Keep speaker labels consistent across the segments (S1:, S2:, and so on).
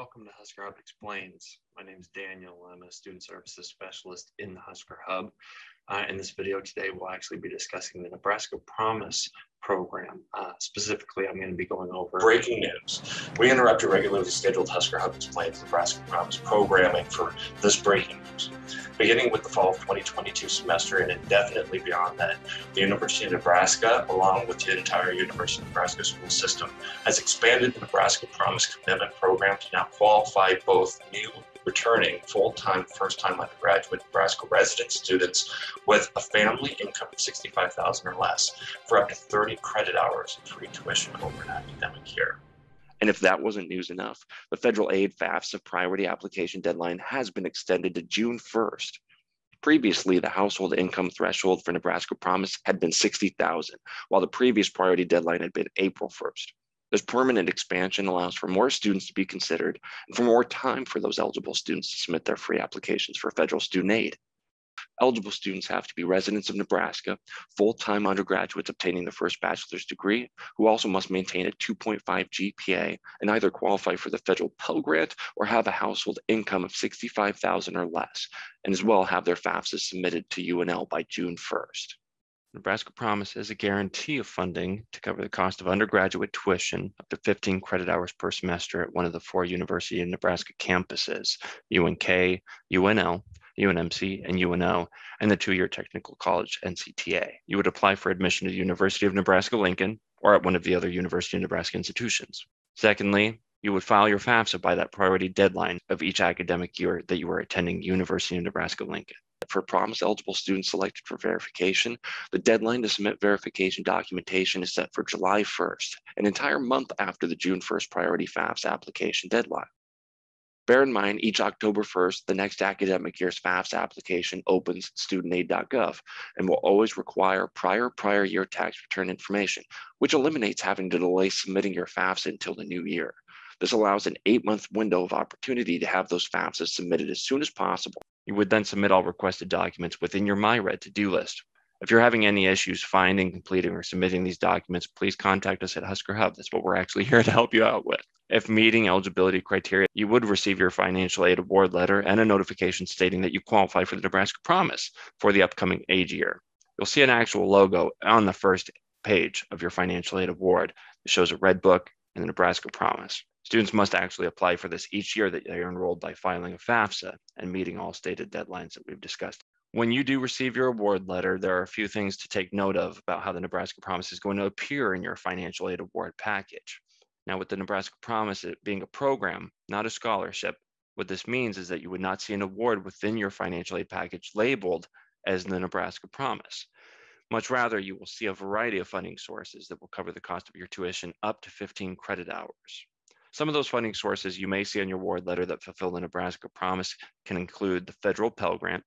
S1: Welcome to Husker Hub Explains. My name is Daniel. I'm a student services specialist in the Husker Hub. Uh, in this video today, we'll actually be discussing the Nebraska Promise program. Uh, specifically, I'm going to be going over
S2: breaking news. We interrupt your regularly scheduled Husker Hub Explains Nebraska Promise programming for this breaking news. Beginning with the fall of 2022 semester and indefinitely beyond that, the University of Nebraska, along with the entire University of Nebraska school system, has expanded the Nebraska Promise Commitment Program to now qualify both new returning full-time first-time undergraduate Nebraska resident students with a family income of 65000 or less for up to 30 credit hours of free tuition over an academic year.
S3: And if that wasn't news enough, the federal aid FAFSA priority application deadline has been extended to June 1st. Previously, the household income threshold for Nebraska Promise had been 60,000, while the previous priority deadline had been April 1st. This permanent expansion allows for more students to be considered and for more time for those eligible students to submit their free applications for federal student aid. Eligible students have to be residents of Nebraska, full-time undergraduates obtaining their first bachelor's degree, who also must maintain a 2.5 GPA and either qualify for the federal Pell Grant or have a household income of 65,000 or less, and as well have their FAFSA submitted to UNL by June 1st. Nebraska promises a guarantee of funding to cover the cost of undergraduate tuition up to 15 credit hours per semester at one of the four University of Nebraska campuses, UNK, UNL, UNMC, and UNO, and the two-year technical college NCTA. You would apply for admission to the University of Nebraska-Lincoln or at one of the other University of Nebraska institutions. Secondly, you would file your FAFSA by that priority deadline of each academic year that you are attending University of Nebraska-Lincoln for promise eligible students selected for verification, the deadline to submit verification documentation is set for July 1st, an entire month after the June 1st priority FAFSA application deadline. Bear in mind, each October 1st, the next academic year's FAFSA application opens studentaid.gov and will always require prior prior year tax return information, which eliminates having to delay submitting your FAFSA until the new year. This allows an eight month window of opportunity to have those FAFSAs submitted as soon as possible you would then submit all requested documents within your MyRed to-do list. If you're having any issues finding, completing, or submitting these documents, please contact us at Husker Hub. That's what we're actually here to help you out with. If meeting eligibility criteria, you would receive your financial aid award letter and a notification stating that you qualify for the Nebraska Promise for the upcoming aid year. You'll see an actual logo on the first page of your financial aid award. It shows a red book and the Nebraska Promise. Students must actually apply for this each year that they are enrolled by filing a FAFSA and meeting all stated deadlines that we've discussed. When you do receive your award letter, there are a few things to take note of about how the Nebraska Promise is going to appear in your financial aid award package. Now, with the Nebraska Promise being a program, not a scholarship, what this means is that you would not see an award within your financial aid package labeled as the Nebraska Promise. Much rather, you will see a variety of funding sources that will cover the cost of your tuition up to 15 credit hours. Some of those funding sources you may see on your award letter that fulfill the Nebraska promise can include the federal Pell Grant,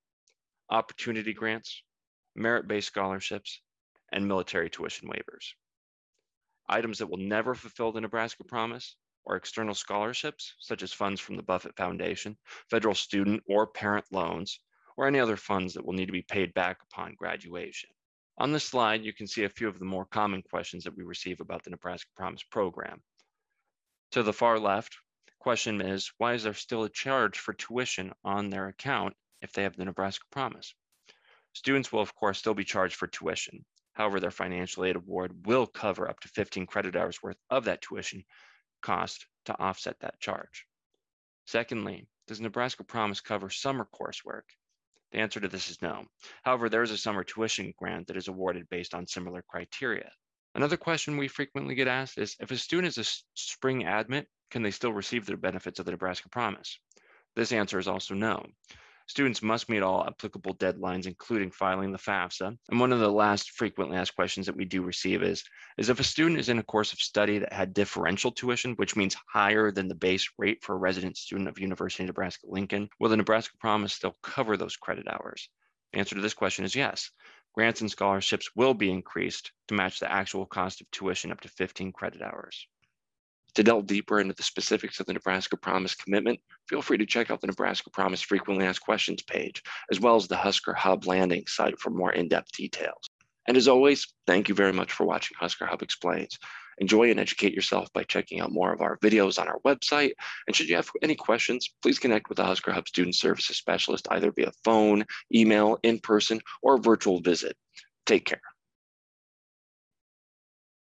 S3: opportunity grants, merit-based scholarships, and military tuition waivers. Items that will never fulfill the Nebraska promise are external scholarships, such as funds from the Buffett Foundation, federal student or parent loans, or any other funds that will need to be paid back upon graduation. On this slide, you can see a few of the more common questions that we receive about the Nebraska Promise program. To the far left, question is, why is there still a charge for tuition on their account if they have the Nebraska Promise? Students will, of course, still be charged for tuition. However, their financial aid award will cover up to 15 credit hours worth of that tuition cost to offset that charge. Secondly, does Nebraska Promise cover summer coursework? The answer to this is no. However, there is a summer tuition grant that is awarded based on similar criteria. Another question we frequently get asked is if a student is a spring admit, can they still receive the benefits of the Nebraska Promise? This answer is also no. Students must meet all applicable deadlines, including filing the FAFSA. And one of the last frequently asked questions that we do receive is, is if a student is in a course of study that had differential tuition, which means higher than the base rate for a resident student of University of Nebraska-Lincoln, will the Nebraska Promise still cover those credit hours? The answer to this question is yes grants and scholarships will be increased to match the actual cost of tuition up to 15 credit hours. To delve deeper into the specifics of the Nebraska Promise commitment, feel free to check out the Nebraska Promise Frequently Asked Questions page, as well as the Husker Hub landing site for more in-depth details. And as always, thank you very much for watching Husker Hub Explains. Enjoy and educate yourself by checking out more of our videos on our website. And should you have any questions, please connect with the Husker Hub Student Services Specialist either via phone, email, in person, or virtual visit. Take care.